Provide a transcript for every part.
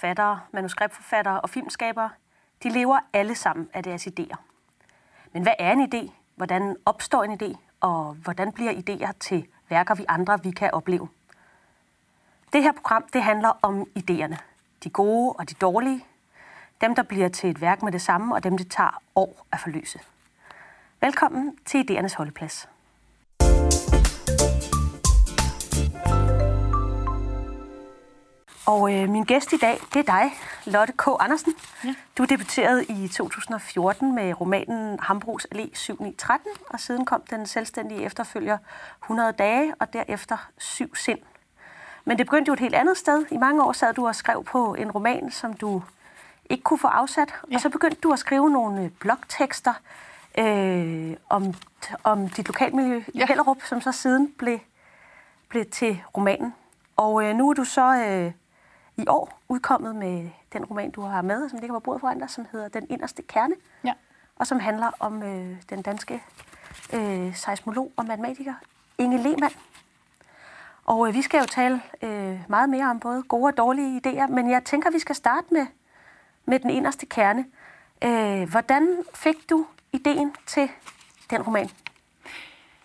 Forfattere, manuskriptforfattere og filmskabere, de lever alle sammen af deres idéer. Men hvad er en idé? Hvordan opstår en idé? Og hvordan bliver idéer til værker, vi andre vi kan opleve? Det her program det handler om idéerne. De gode og de dårlige. Dem, der bliver til et værk med det samme, og dem, det tager år at forløse. Velkommen til Idéernes Holdeplads. Og øh, min gæst i dag, det er dig, Lotte K. Andersen. Ja. Du debuterede i 2014 med romanen Hambros Allé 7913, og siden kom den selvstændige efterfølger 100 dage, og derefter Syv Sind. Men det begyndte jo et helt andet sted. I mange år sad du og skrev på en roman, som du ikke kunne få afsat, ja. og så begyndte du at skrive nogle øh, blogtekster øh, om, om dit lokalmiljø ja. i Hellerup, som så siden blev, blev til romanen. Og øh, nu er du så... Øh, i år udkommet med den roman, du har med, som ligger på bordet foran dig, som hedder Den inderste kerne, ja. og som handler om øh, den danske øh, seismolog og matematiker Inge Lehmann. Og øh, vi skal jo tale øh, meget mere om både gode og dårlige idéer, men jeg tænker, vi skal starte med, med den inderste kerne. Øh, hvordan fik du ideen til den roman?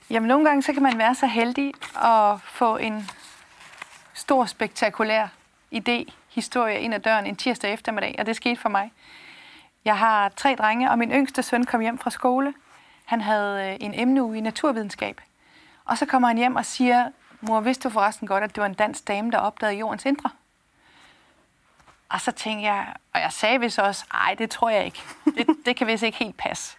Jamen, nogle gange så kan man være så heldig at få en stor, spektakulær idé, historie ind ad døren en tirsdag eftermiddag, og det skete for mig. Jeg har tre drenge, og min yngste søn kom hjem fra skole. Han havde øh, en emneuge i naturvidenskab. Og så kommer han hjem og siger, mor, vidste du forresten godt, at det var en dansk dame, der opdagede jordens indre? Og så tænkte jeg, og jeg sagde vist også, ej, det tror jeg ikke. Det, det kan vist ikke helt passe.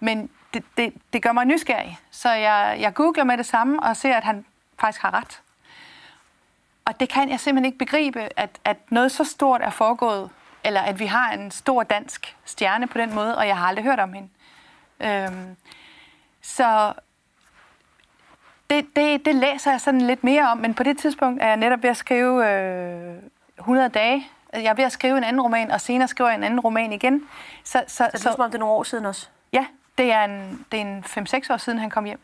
Men det, det, det gør mig nysgerrig. Så jeg, jeg googler med det samme og ser, at han faktisk har ret. Og det kan jeg simpelthen ikke begribe, at, at noget så stort er foregået, eller at vi har en stor dansk stjerne på den måde, og jeg har aldrig hørt om hende. Øhm, så det, det, det læser jeg sådan lidt mere om, men på det tidspunkt er jeg netop ved at skrive øh, 100 dage. Jeg er ved at skrive en anden roman, og senere skriver jeg en anden roman igen. Så, så, så det er som om det er nogle år siden også? Ja, det er en, det er en 5-6 år siden, han kom hjem.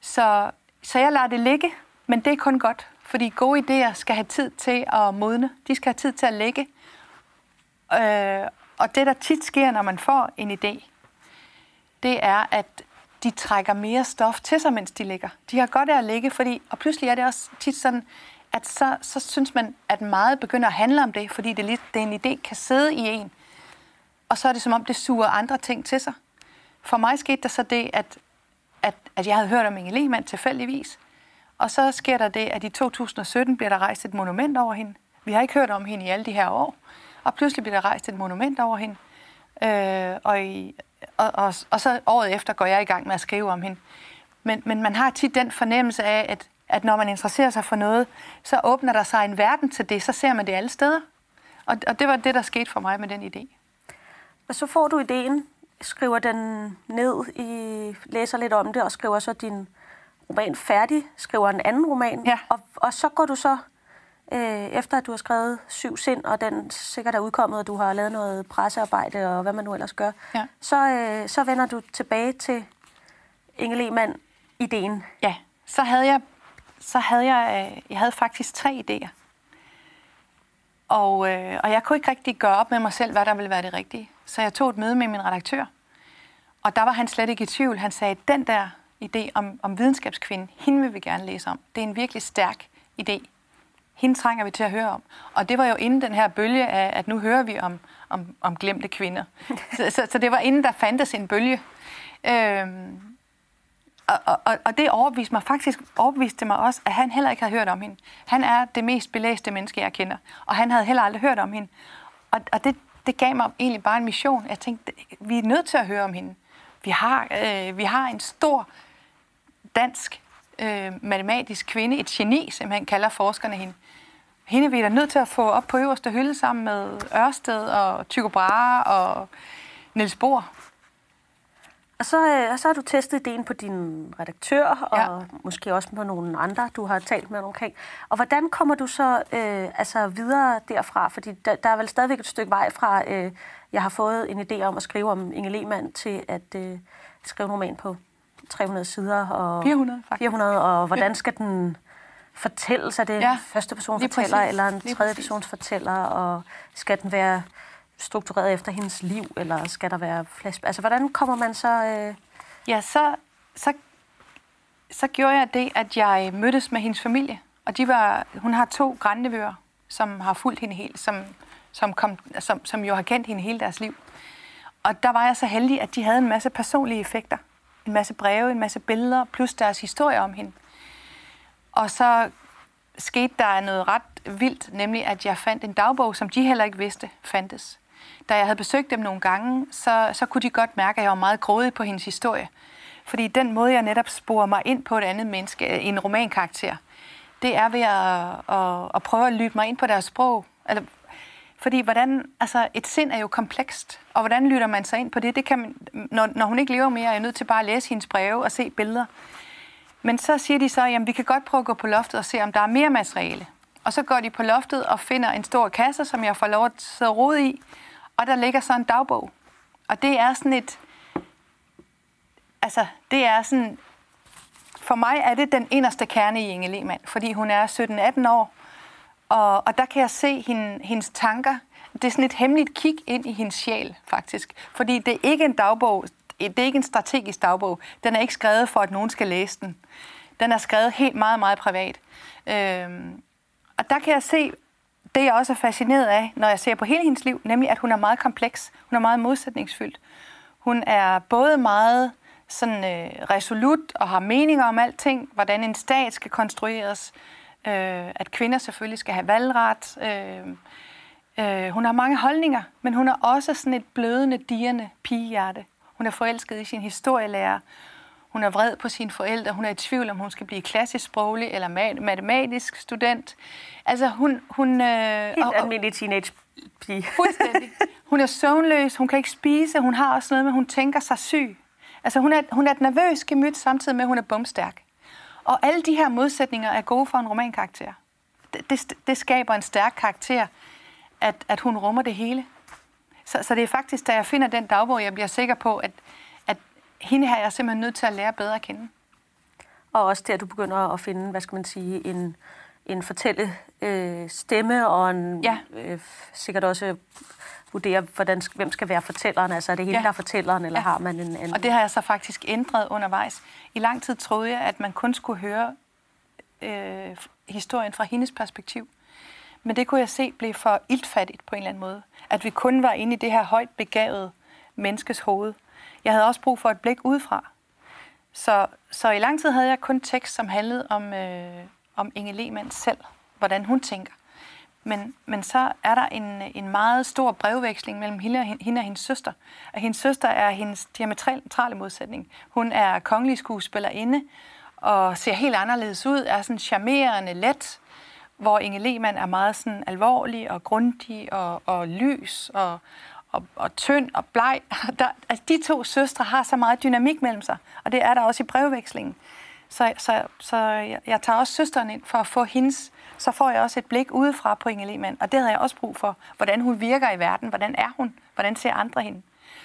Så, så jeg lader det ligge, men det er kun godt, fordi gode idéer skal have tid til at modne. De skal have tid til at lægge. Øh, og det, der tit sker, når man får en idé, det er, at de trækker mere stof til sig, mens de ligger. De har godt af at ligge, fordi, og pludselig er det også tit sådan, at så, så synes man, at meget begynder at handle om det, fordi det, det en idé kan sidde i en. Og så er det som om, det suger andre ting til sig. For mig skete der så det, at, at, at jeg havde hørt om Inge Lehmann tilfældigvis, og så sker der det, at i 2017 bliver der rejst et monument over hende. Vi har ikke hørt om hende i alle de her år. Og pludselig bliver der rejst et monument over hende. Øh, og, i, og, og, og så året efter går jeg i gang med at skrive om hende. Men, men man har tit den fornemmelse af, at, at når man interesserer sig for noget, så åbner der sig en verden til det, så ser man det alle steder. Og, og det var det, der skete for mig med den idé. Og så får du ideen, skriver den ned, i, læser lidt om det, og skriver så din roman færdig, skriver en anden roman, ja. og, og så går du så, øh, efter at du har skrevet Syv Sind, og den sikkert er udkommet, og du har lavet noget pressearbejde, og hvad man nu ellers gør, ja. så, øh, så vender du tilbage til Inge Lehmann ideen. Ja, så havde jeg, så havde jeg, øh, jeg havde faktisk tre idéer. Og, øh, og jeg kunne ikke rigtig gøre op med mig selv, hvad der ville være det rigtige. Så jeg tog et møde med min redaktør, og der var han slet ikke i tvivl. Han sagde, den der idé om, om videnskabskvinden. Hende vil vi gerne læse om. Det er en virkelig stærk idé. Hende trænger vi til at høre om. Og det var jo inden den her bølge af, at nu hører vi om, om, om glemte kvinder. så, så, så det var inden der fandtes en bølge. Øhm, og, og, og det overbeviste mig, faktisk overbeviste mig også, at han heller ikke havde hørt om hende. Han er det mest belæste menneske, jeg kender. Og han havde heller aldrig hørt om hende. Og, og det, det gav mig egentlig bare en mission. Jeg tænkte, vi er nødt til at høre om hende. Vi har, øh, vi har en stor dansk øh, matematisk kvinde, et geni, simpelthen kalder forskerne hende. Hende er vi da nødt til at få op på øverste hylde sammen med Ørsted og Tycho Brahe og Niels Bohr. Og så, øh, så har du testet ideen på din redaktør, og ja. måske også på nogle andre, du har talt med omkring. Og hvordan kommer du så øh, altså videre derfra? Fordi der, der er vel stadigvæk et stykke vej fra, øh, jeg har fået en idé om at skrive om Inge Lehmann, til at øh, skrive en roman på 300 sider. Og 400, faktisk. 400, og hvordan skal den fortælles? Er det ja, en første person fortæller eller en tredje persons fortæller? Og skal den være struktureret efter hendes liv, eller skal der være flashback? Altså, hvordan kommer man så... Øh... Ja, så, så, så gjorde jeg det, at jeg mødtes med hendes familie. Og de var, hun har to grandnevøer, som har fulgt hende helt, som, som, kom, som, som jo har kendt hende hele deres liv. Og der var jeg så heldig, at de havde en masse personlige effekter. En masse breve, en masse billeder, plus deres historie om hende. Og så skete der noget ret vildt, nemlig at jeg fandt en dagbog, som de heller ikke vidste fandtes. Da jeg havde besøgt dem nogle gange, så, så kunne de godt mærke, at jeg var meget grådig på hendes historie. Fordi den måde, jeg netop sporer mig ind på et andet menneske, øh, en romankarakter, det er ved at, at, at prøve at lytte mig ind på deres sprog. Eller, fordi hvordan, altså et sind er jo komplekst, og hvordan lytter man sig ind på det? Det kan man, når, når hun ikke lever mere, er jeg nødt til bare at læse hendes breve og se billeder. Men så siger de så, at vi kan godt prøve at gå på loftet og se, om der er mere materiale. Og så går de på loftet og finder en stor kasse, som jeg får lov at sidde rode i, og der ligger så en dagbog. Og det er sådan et, altså det er sådan, for mig er det den eneste kerne i Inge Lehmann, fordi hun er 17-18 år, og, og der kan jeg se hende, hendes tanker. Det er sådan et hemmeligt kig ind i hendes sjæl, faktisk. Fordi det er ikke en dagbog, det er ikke en strategisk dagbog. Den er ikke skrevet for, at nogen skal læse den. Den er skrevet helt meget, meget privat. Øhm, og der kan jeg se, det jeg også er fascineret af, når jeg ser på hele hendes liv, nemlig at hun er meget kompleks. Hun er meget modsætningsfyldt. Hun er både meget sådan øh, resolut og har meninger om alting, hvordan en stat skal konstrueres, øh, at kvinder selvfølgelig skal have valgret. Øh, øh, hun har mange holdninger, men hun er også sådan et blødende, dirrende pigehjerte. Hun er forelsket i sin historielærer. Hun er vred på sine forældre. Hun er i tvivl om, hun skal blive klassisk sproglig eller matematisk student. Altså hun... hun øh, Helt og, almindelig teenage pige. Fuldstændig. Hun er søvnløs, hun kan ikke spise, hun har også noget med, hun tænker sig syg. Altså hun er, hun er et nervøs gemyt, samtidig med, at hun er bumstærk. Og alle de her modsætninger er gode for en romankarakter. Det, det, det skaber en stærk karakter, at, at hun rummer det hele. Så, så det er faktisk, da jeg finder den dagbog, jeg bliver sikker på, at, at hende her er jeg simpelthen nødt til at lære bedre at kende. Og også der, du begynder at finde, hvad skal man sige, en, en fortælle øh, stemme, og en, ja. øh, sikkert også vurdere, hvordan, hvem skal være fortælleren. Altså er det hende, ja. der er fortælleren, eller ja. har man en anden? Og det har jeg så faktisk ændret undervejs. I lang tid troede jeg, at man kun skulle høre øh, historien fra hendes perspektiv. Men det kunne jeg se blev for iltfattigt på en eller anden måde. At vi kun var inde i det her højt begavede menneskes hoved. Jeg havde også brug for et blik udefra. Så, så i lang tid havde jeg kun tekst, som handlede om, øh, om Inge Lehmann selv. Hvordan hun tænker. Men, men så er der en, en meget stor brevveksling mellem hende og, hende og hendes søster. Og hendes søster er hendes diametrale modsætning. Hun er kongelig skuespillerinde og ser helt anderledes ud, er sådan charmerende, let, hvor Inge Lehmann er meget sådan alvorlig og grundig og, og lys og, og, og tynd og bleg. Der, altså de to søstre har så meget dynamik mellem sig, og det er der også i brevvekslingen. Så, så, så jeg, jeg tager også søsteren ind for at få hendes, så får jeg også et blik udefra på Inge Lehmann, og det havde jeg også brug for. Hvordan hun virker i verden, hvordan er hun, hvordan ser andre hende.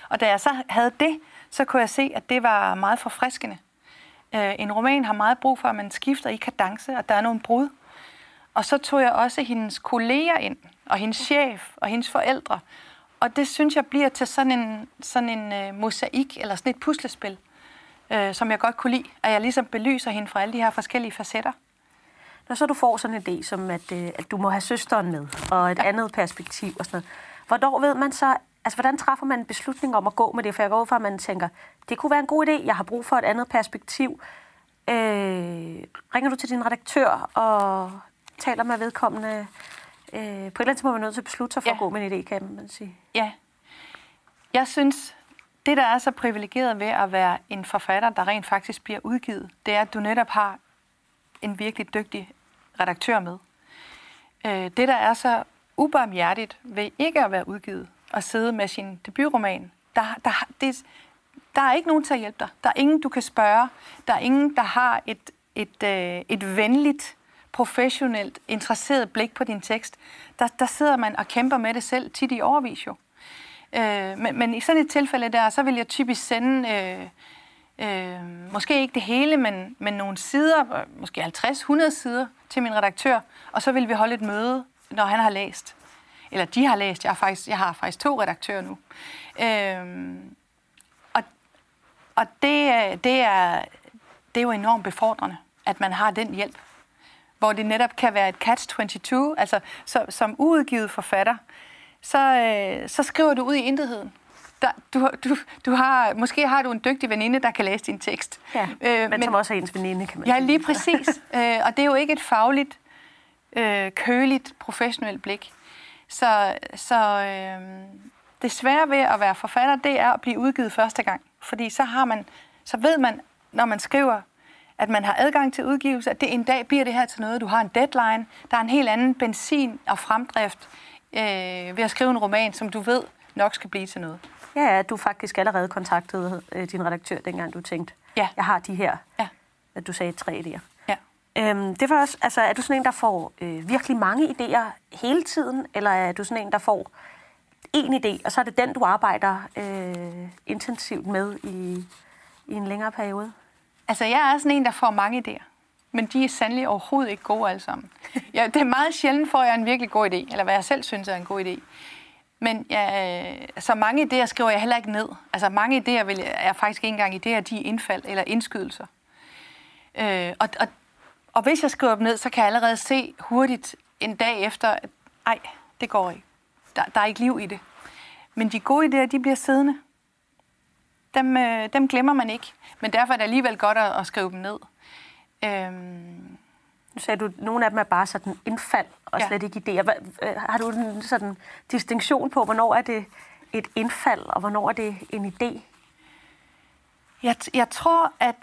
Og da jeg så havde det, så kunne jeg se, at det var meget forfriskende. Øh, en roman har meget brug for, at man skifter i kadence, og der er nogle brud. Og så tog jeg også hendes kolleger ind, og hendes chef, og hendes forældre. Og det synes jeg bliver til sådan en, sådan en øh, mosaik, eller sådan et puslespil, øh, som jeg godt kunne lide. At jeg ligesom belyser hende fra alle de her forskellige facetter. Når så du får sådan en idé, som at, øh, at du må have søsteren med, og et ja. andet perspektiv og sådan noget. Hvornår ved man så, altså hvordan træffer man en beslutning om at gå med det? For jeg går ud fra, at man tænker, det kunne være en god idé, jeg har brug for et andet perspektiv. Øh, ringer du til din redaktør og taler med vedkommende. Øh, på et eller andet tidspunkt er man nødt til at beslutte sig for ja. at gå med en idé, kan man sige. Ja. Jeg synes, det der er så privilegeret ved at være en forfatter, der rent faktisk bliver udgivet, det er, at du netop har en virkelig dygtig redaktør med. Øh, det, der er så ubarmhjertigt ved ikke at være udgivet og sidde med sin debutroman, der, der, det, der er ikke nogen til at hjælpe dig. Der er ingen, du kan spørge. Der er ingen, der har et, et, øh, et venligt professionelt, interesseret blik på din tekst, der, der sidder man og kæmper med det selv, tit i overvis jo. Øh, men, men i sådan et tilfælde der, så vil jeg typisk sende øh, øh, måske ikke det hele, men, men nogle sider, måske 50-100 sider til min redaktør, og så vil vi holde et møde, når han har læst. Eller de har læst. Jeg har faktisk, jeg har faktisk to redaktører nu. Øh, og og det, det, er, det er jo enormt befordrende, at man har den hjælp. Hvor det netop kan være et catch-22, altså så, som uudgivet forfatter, så, øh, så skriver du ud i intetheden der, du, du, du har, måske har du en dygtig veninde, der kan læse din tekst. Ja, øh, men, som også er ens veninde, kan man ja, sige. Lige præcis. øh, og det er jo ikke et fagligt, øh, køligt, professionelt blik. Så, så øh, det svære ved at være forfatter, det er at blive udgivet første gang. Fordi så, har man, så ved man, når man skriver, at man har adgang til udgivelse, at det en dag bliver det her til noget. Du har en deadline, der er en helt anden benzin og fremdrift øh, ved at skrive en roman, som du ved nok skal blive til noget. Ja, du faktisk allerede kontaktede øh, din redaktør, dengang du tænkte, ja. jeg har de her, ja. at du sagde tre idéer. Ja. Øhm, det var også, altså, er du sådan en, der får øh, virkelig mange idéer hele tiden, eller er du sådan en, der får en idé, og så er det den, du arbejder øh, intensivt med i, i en længere periode? Altså, jeg er sådan en, der får mange idéer, men de er sandelig overhovedet ikke gode alle sammen. Ja, det er meget sjældent, får jeg en virkelig god idé, eller hvad jeg selv synes er en god idé. Men ja, øh, så mange idéer skriver jeg heller ikke ned. Altså mange idéer vil, er faktisk ikke engang idéer, de er indfald eller indskydelser. Øh, og, og, og hvis jeg skriver dem ned, så kan jeg allerede se hurtigt en dag efter, at ej, det går ikke. Der, der er ikke liv i det. Men de gode idéer, de bliver siddende. Dem, øh, dem glemmer man ikke. Men derfor er det alligevel godt at, at skrive dem ned. Øh, nu sagde du, nogle af dem er bare sådan indfald og slet ja. ikke idéer. Øh, har du en sådan distinktion på, hvornår er det et indfald, og hvornår er det en idé? Jeg, jeg tror, at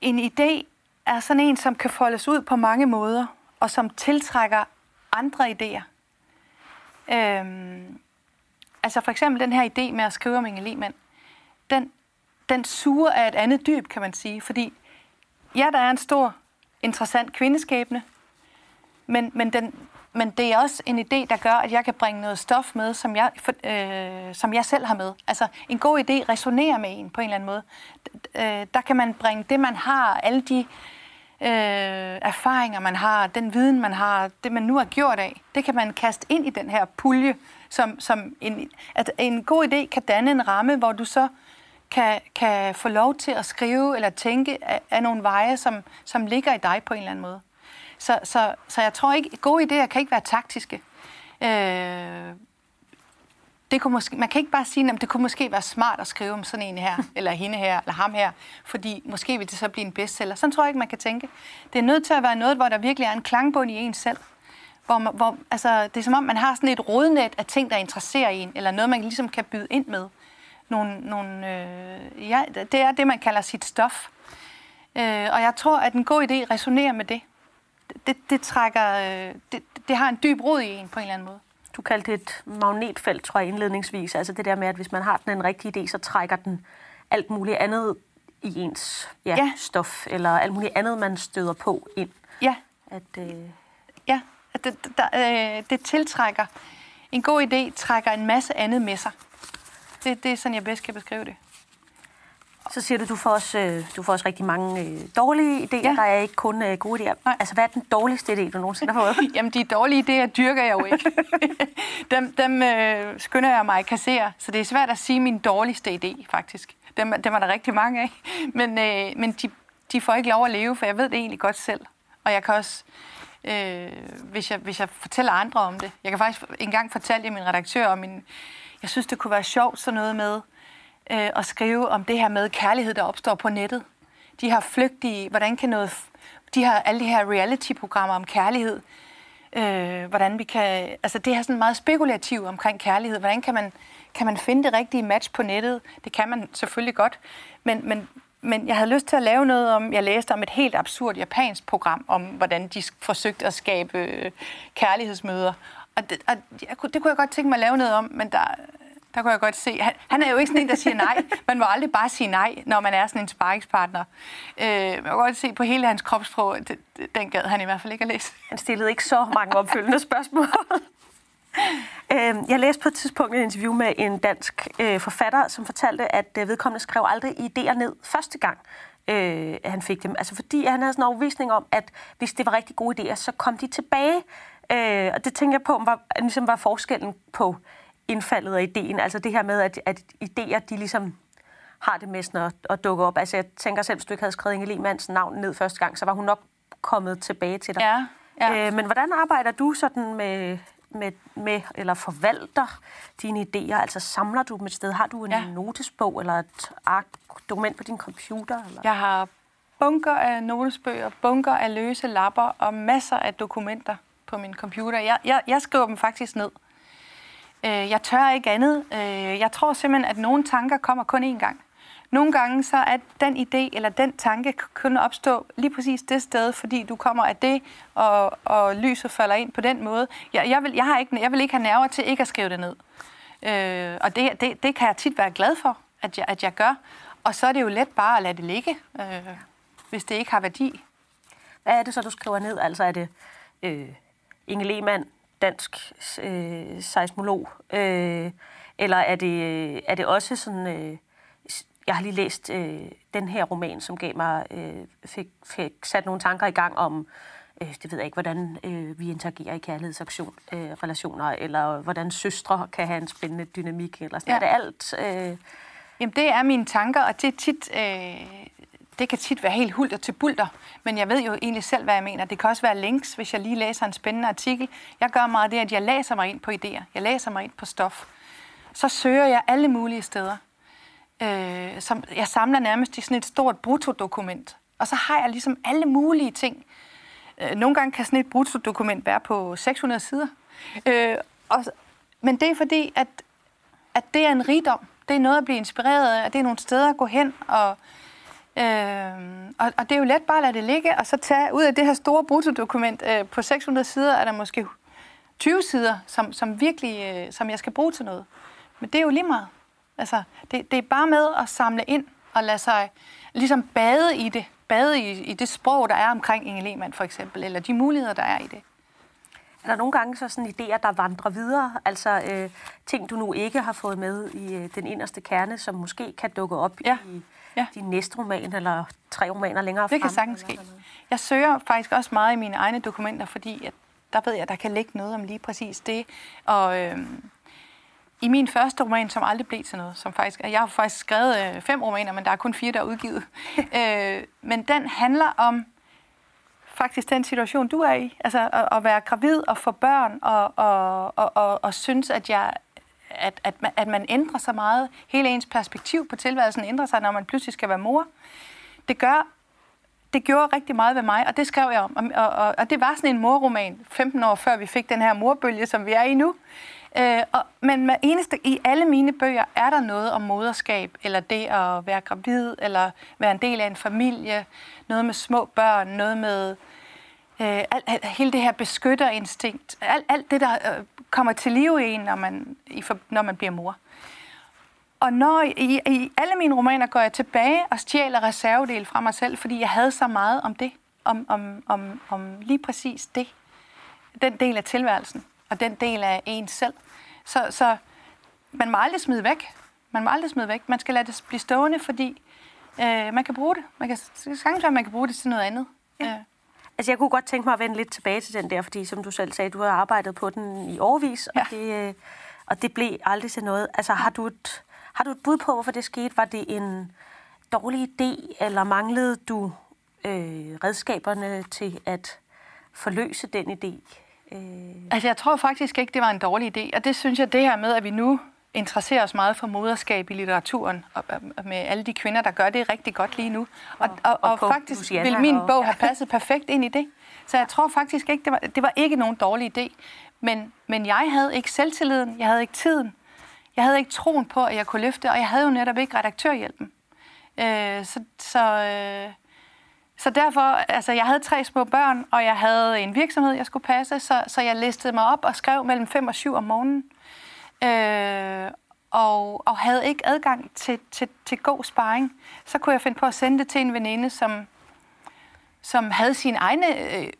en idé er sådan en, som kan foldes ud på mange måder, og som tiltrækker andre idéer. Øhm, altså for eksempel den her idé med at skrive om Inge Lehmann, den, den suger af et andet dyb, kan man sige. Fordi ja, der er en stor interessant kvindeskæbne, men, men, den, men det er også en idé, der gør, at jeg kan bringe noget stof med, som jeg, for, øh, som jeg selv har med. Altså, en god idé resonerer med en på en eller anden måde. Øh, der kan man bringe det, man har, alle de øh, erfaringer, man har, den viden, man har, det, man nu har gjort af, det kan man kaste ind i den her pulje, som, som en, at en god idé kan danne en ramme, hvor du så kan, kan få lov til at skrive eller tænke af, af nogle veje, som, som ligger i dig på en eller anden måde. Så, så, så jeg tror ikke, gode idéer kan ikke være taktiske. Øh, det kunne måske, man kan ikke bare sige, at det kunne måske være smart at skrive om sådan en her, eller hende her, eller ham her, fordi måske vil det så blive en bestseller. Sådan tror jeg ikke, man kan tænke. Det er nødt til at være noget, hvor der virkelig er en klangbund i en selv. Hvor, man, hvor, altså, det er som om, man har sådan et rodnet af ting, der interesserer en, eller noget, man ligesom kan byde ind med nogle, nogle øh, ja, det er det, man kalder sit stof. Øh, og jeg tror, at en god idé resonerer med det. Det, det trækker, øh, det, det har en dyb rod i en på en eller anden måde. Du kaldte det et magnetfelt, tror jeg, indledningsvis. Altså det der med, at hvis man har den en rigtig idé, så trækker den alt muligt andet i ens ja, ja. stof, eller alt muligt andet, man støder på ind. Ja. At, øh... Ja, at det, der, øh, det tiltrækker. En god idé trækker en masse andet med sig. Det, det er sådan, jeg bedst kan beskrive det. Så siger du, du får også, øh, du får også rigtig mange øh, dårlige idéer. Ja. Der er ikke kun øh, gode idéer. Nej. Altså, hvad er den dårligste idé, du nogensinde har fået? Jamen, de dårlige idéer dyrker jeg jo ikke. dem dem øh, skynder jeg mig at kassere. Så det er svært at sige min dårligste idé, faktisk. Dem, dem er der rigtig mange af. Men, øh, men de, de får ikke lov at leve, for jeg ved det egentlig godt selv. Og jeg kan også, øh, hvis, jeg, hvis jeg fortæller andre om det. Jeg kan faktisk engang fortælle min redaktør om min jeg synes, det kunne være sjovt sådan noget med øh, at skrive om det her med kærlighed, der opstår på nettet. De her flygtige, hvordan kan noget, de her, alle de her reality-programmer om kærlighed, øh, hvordan vi kan, altså det her sådan meget spekulativt omkring kærlighed, hvordan kan man, kan man finde det rigtige match på nettet? Det kan man selvfølgelig godt, men, men, men jeg havde lyst til at lave noget om, jeg læste om et helt absurd japansk program, om hvordan de forsøgte at skabe øh, kærlighedsmøder. Og, det, og jeg, det kunne jeg godt tænke mig at lave noget om, men der, der kunne jeg godt se, han, han er jo ikke sådan en, der siger nej. Man må aldrig bare sige nej, når man er sådan en sparringspartner. Øh, jeg kunne godt se på hele hans kropsprog, det, den gad han i hvert fald ikke at læse. Han stillede ikke så mange opfølgende spørgsmål. jeg læste på et tidspunkt et interview med en dansk øh, forfatter, som fortalte, at øh, vedkommende skrev aldrig idéer ned første gang, øh, han fik dem. Altså fordi han havde sådan en overvisning om, at hvis det var rigtig gode idéer, så kom de tilbage. Øh, og det tænker jeg på, var, ligesom var forskellen på indfaldet af ideen. Altså det her med, at, at idéer, de ligesom har det med sådan at, at dukke op. Altså jeg tænker selv, hvis du ikke havde skrevet Inge Lehmanns navn ned første gang, så var hun nok kommet tilbage til dig. Ja, ja. Øh, men hvordan arbejder du sådan med, med, med, eller forvalter dine idéer? Altså samler du dem et sted? Har du en ja. notesbog eller et ark, dokument på din computer? Eller? Jeg har bunker af notesbøger, bunker af løse lapper og masser af dokumenter på min computer. Jeg, jeg, jeg skriver dem faktisk ned. Øh, jeg tør ikke andet. Øh, jeg tror simpelthen, at nogle tanker kommer kun én gang. Nogle gange så er den idé eller den tanke kun opstå lige præcis det sted, fordi du kommer af det, og, og lyset falder ind på den måde. Jeg, jeg, vil, jeg, har ikke, jeg vil ikke have nerver til ikke at skrive det ned. Øh, og det, det, det kan jeg tit være glad for, at jeg, at jeg gør. Og så er det jo let bare at lade det ligge, øh, hvis det ikke har værdi. Hvad er det så, du skriver ned? Altså er det øh, Inge Lehmann, dansk øh, seismolog, øh, eller er det, er det også sådan... Øh, jeg har lige læst øh, den her roman, som gav mig, øh, fik, fik sat nogle tanker i gang om, øh, det ved jeg ikke, hvordan øh, vi interagerer i kærlighedsrelationer, øh, eller hvordan søstre kan have en spændende dynamik, eller sådan. Ja. Er det alt? Øh... Jamen, det er mine tanker, og det er tit... Øh det kan tit være helt hulter til bulter, men jeg ved jo egentlig selv, hvad jeg mener. Det kan også være links, hvis jeg lige læser en spændende artikel. Jeg gør meget det, at jeg læser mig ind på idéer. Jeg læser mig ind på stof. Så søger jeg alle mulige steder øh, som jeg samler nærmest i sådan et stort brutodokument. Og så har jeg ligesom alle mulige ting. Øh, nogle gange kan sådan et brutodokument være på 600 sider. Øh, og, men det er fordi, at, at det er en rigdom. Det er noget at blive inspireret af, det er nogle steder at gå hen, og, øh, og, og det er jo let bare at lade det ligge, og så tage ud af det her store brutodokument øh, på 600 sider, er der måske 20 sider, som, som virkelig, øh, som jeg skal bruge til noget. Men det er jo lige meget. Altså, det, det er bare med at samle ind og lade sig ligesom bade i det. Bade i, i det sprog, der er omkring Inge Lehmann for eksempel, eller de muligheder, der er i det. Er der nogle gange så sådan idéer, der vandrer videre? Altså øh, ting, du nu ikke har fået med i øh, den inderste kerne, som måske kan dukke op ja. i ja. din næste roman, eller tre romaner længere frem? Det kan sagtens ske. Jeg søger faktisk også meget i mine egne dokumenter, fordi at der ved jeg, at der kan ligge noget om lige præcis det. Og... Øh, i min første roman, som aldrig blev til noget, som faktisk, jeg har faktisk skrevet øh, fem romaner, men der er kun fire, der er udgivet. øh, men den handler om faktisk den situation, du er i. Altså at, at være gravid og få børn og, og, og, og, og synes, at jeg at, at, man, at man ændrer så meget. Hele ens perspektiv på tilværelsen ændrer sig, når man pludselig skal være mor. Det gør det gjorde rigtig meget ved mig, og det skrev jeg om. Og, og, og det var sådan en morroman, 15 år før vi fik den her morbølge, som vi er i nu. Øh, og, men med eneste, i alle mine bøger er der noget om moderskab, eller det at være gravid, eller være en del af en familie, noget med små børn, noget med øh, alt, alt, hele det her beskytterinstinkt, alt, alt det, der øh, kommer til live i en, når man, i, når man bliver mor. Og når i, i alle mine romaner går jeg tilbage og stjæler reservedel fra mig selv, fordi jeg havde så meget om det, om, om, om, om lige præcis det, den del af tilværelsen og den del af en selv. Så, så man må aldrig smide væk. Man må aldrig smide væk. Man skal lade det blive stående, fordi øh, man kan bruge det. Man kan sagtens være, man kan bruge det til noget andet. Ja. Øh. Altså, jeg kunne godt tænke mig at vende lidt tilbage til den der, fordi som du selv sagde, du har arbejdet på den i årvis, ja. og, det, øh, og det blev aldrig til noget. Altså, har du, et, har du et bud på, hvorfor det skete? Var det en dårlig idé, eller manglede du øh, redskaberne til at forløse den idé? Øh... Altså, jeg tror faktisk ikke, det var en dårlig idé. Og det synes jeg, det her med, at vi nu interesserer os meget for moderskab i litteraturen, og, og med alle de kvinder, der gør det rigtig godt lige nu. Og, og, og, og faktisk Luciana vil min bog have passet perfekt ind i det. Så jeg tror faktisk ikke, det var, det var ikke nogen dårlig idé. Men, men jeg havde ikke selvtilliden, jeg havde ikke tiden, jeg havde ikke troen på, at jeg kunne løfte, og jeg havde jo netop ikke redaktørhjælpen. Øh, så så øh, så derfor, altså jeg havde tre små børn, og jeg havde en virksomhed, jeg skulle passe, så, så jeg listede mig op og skrev mellem 5 og 7 om morgenen. Øh, og, og havde ikke adgang til, til, til god sparring. Så kunne jeg finde på at sende det til en veninde, som, som havde sine egne øh,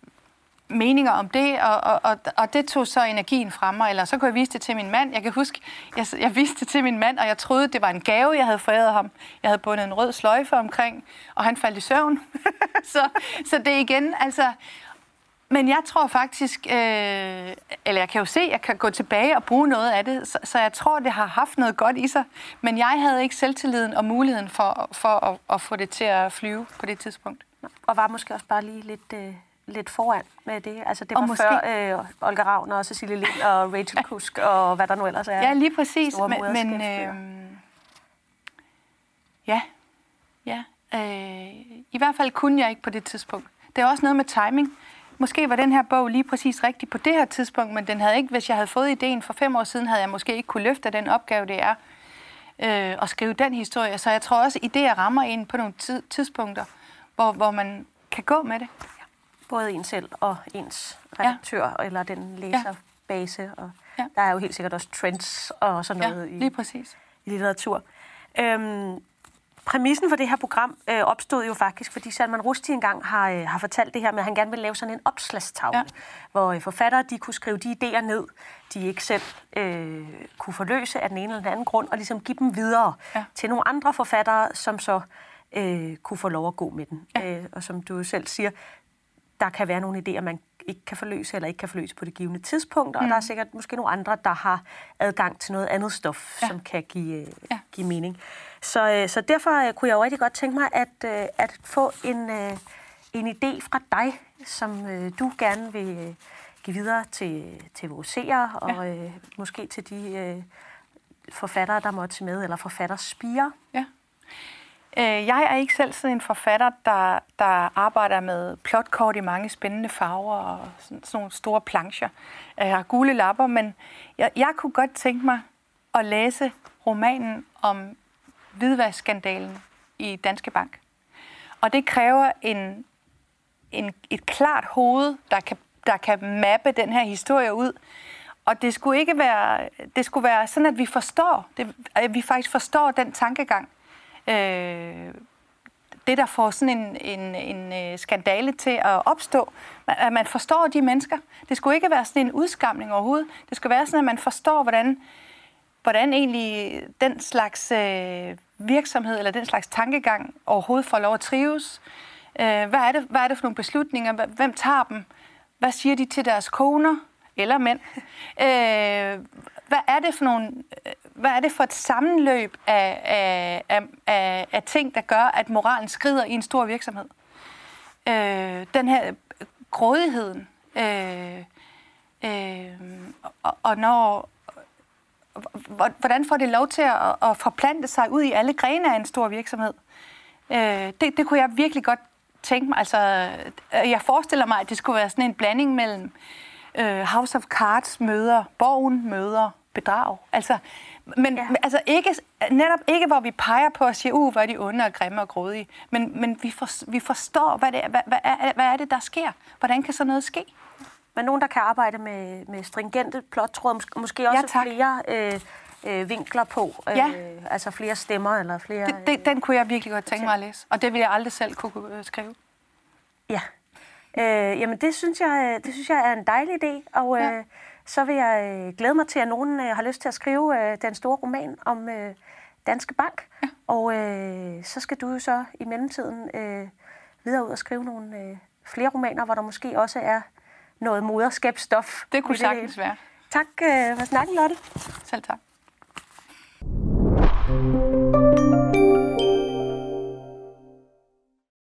meninger om det, og, og, og, og det tog så energien fra mig, eller så kunne jeg vise det til min mand. Jeg kan huske, jeg, jeg viste det til min mand, og jeg troede, det var en gave, jeg havde foræret ham. Jeg havde bundet en rød sløjfe omkring, og han faldt i søvn. så, så det igen, altså... Men jeg tror faktisk, øh, eller jeg kan jo se, at jeg kan gå tilbage og bruge noget af det, så, så jeg tror, det har haft noget godt i sig. Men jeg havde ikke selvtilliden og muligheden for, for at, at få det til at flyve på det tidspunkt. Og var måske også bare lige lidt... Øh lidt foran med det. Altså, det var og måske... før øh, Olga Ravn og Cecilie Lind og Rachel Kusk og hvad der nu ellers er. Ja, lige præcis. Men, men øh, ja, ja. Øh, I hvert fald kunne jeg ikke på det tidspunkt. Det er også noget med timing. Måske var den her bog lige præcis rigtig på det her tidspunkt, men den havde ikke, hvis jeg havde fået ideen for fem år siden, havde jeg måske ikke kunne løfte den opgave, det er øh, at skrive den historie. Så jeg tror også, at idéer rammer ind på nogle tidspunkter, hvor, hvor man kan gå med det både en selv og ens redaktør, ja. eller den læserbase. Og ja. Der er jo helt sikkert også trends og sådan noget ja, lige præcis. i litteratur. Øhm, præmissen for det her program øh, opstod jo faktisk, fordi Salman Rushdie engang har, øh, har fortalt det her med, at han gerne vil lave sådan en opslagstavle, ja. hvor øh, forfattere de kunne skrive de idéer ned, de ikke selv øh, kunne forløse af den ene eller den anden grund, og ligesom give dem videre ja. til nogle andre forfattere, som så øh, kunne få lov at gå med den. Ja. Øh, og som du selv siger, der kan være nogle idéer, man ikke kan forløse eller ikke kan forløse på det givende tidspunkt, og mm. der er sikkert måske nogle andre, der har adgang til noget andet stof, ja. som kan give, ja. give mening. Så, øh, så derfor øh, kunne jeg jo rigtig godt tænke mig at, øh, at få en, en idé fra dig, som du gerne vil give videre til, til vores seere, og ja. øh, måske til de øh, forfattere, der måtte med, eller forfatterspiger. Ja. Øh, jeg er ikke selv sådan en forfatter, der, der arbejder med plotkort i mange spændende farver og sådan, sådan nogle store plancher. Øh, jeg har gule lapper, men jeg, jeg kunne godt tænke mig at læse romanen om hvidvaskskandalen i Danske Bank. Og det kræver en, en, et klart hoved, der kan, der kan mappe den her historie ud. Og det skulle ikke være, det skulle være sådan, at vi forstår, det, at vi faktisk forstår den tankegang, øh, det, der får sådan en, en, en øh, skandale til at opstå. At man forstår de mennesker. Det skulle ikke være sådan en udskamning overhovedet. Det skulle være sådan, at man forstår, hvordan, hvordan egentlig den slags øh, virksomhed eller den slags tankegang overhovedet får lov at trives. Øh, hvad, er det, hvad er det for nogle beslutninger? Hvem tager dem? Hvad siger de til deres koner eller mænd? Øh, hvad er det for nogle, hvad er det for et sammenløb af, af, af, af, af ting, der gør, at moralen skrider i en stor virksomhed? Øh, den her grådigheden, øh, øh, og, og når hvordan får det lov til at, at forplante sig ud i alle grene af en stor virksomhed? Øh, det, det kunne jeg virkelig godt tænke mig. Altså, jeg forestiller mig, at det skulle være sådan en blanding mellem øh, House of Cards møder, Borgen møder bedrag. Altså, men ja. altså ikke, netop ikke, hvor vi peger på og siger, uh, hvor er de onde og grimme og grådige, men, men vi, for, vi forstår, hvad, det er, hvad, hvad, er, hvad er det, der sker? Hvordan kan sådan noget ske? Men nogen, der kan arbejde med, med stringente plottråd, måske, måske også ja, flere øh, øh, vinkler på, øh, ja. altså flere stemmer eller flere... Det, det, den kunne jeg virkelig godt tænke mig at læse, og det ville jeg aldrig selv kunne øh, skrive. Ja. Øh, jamen, det synes, jeg, det synes jeg er en dejlig idé, og... Ja. Så vil jeg øh, glæde mig til, at nogen øh, har lyst til at skrive øh, den store roman om Danske Bank. Ja. Og øh, så skal du jo så i mellemtiden øh, videre ud og skrive nogle øh, flere romaner, hvor der måske også er noget moderskabsstof. Det kunne sagtens være. Tak øh, for snakken, Lotte. Selv tak.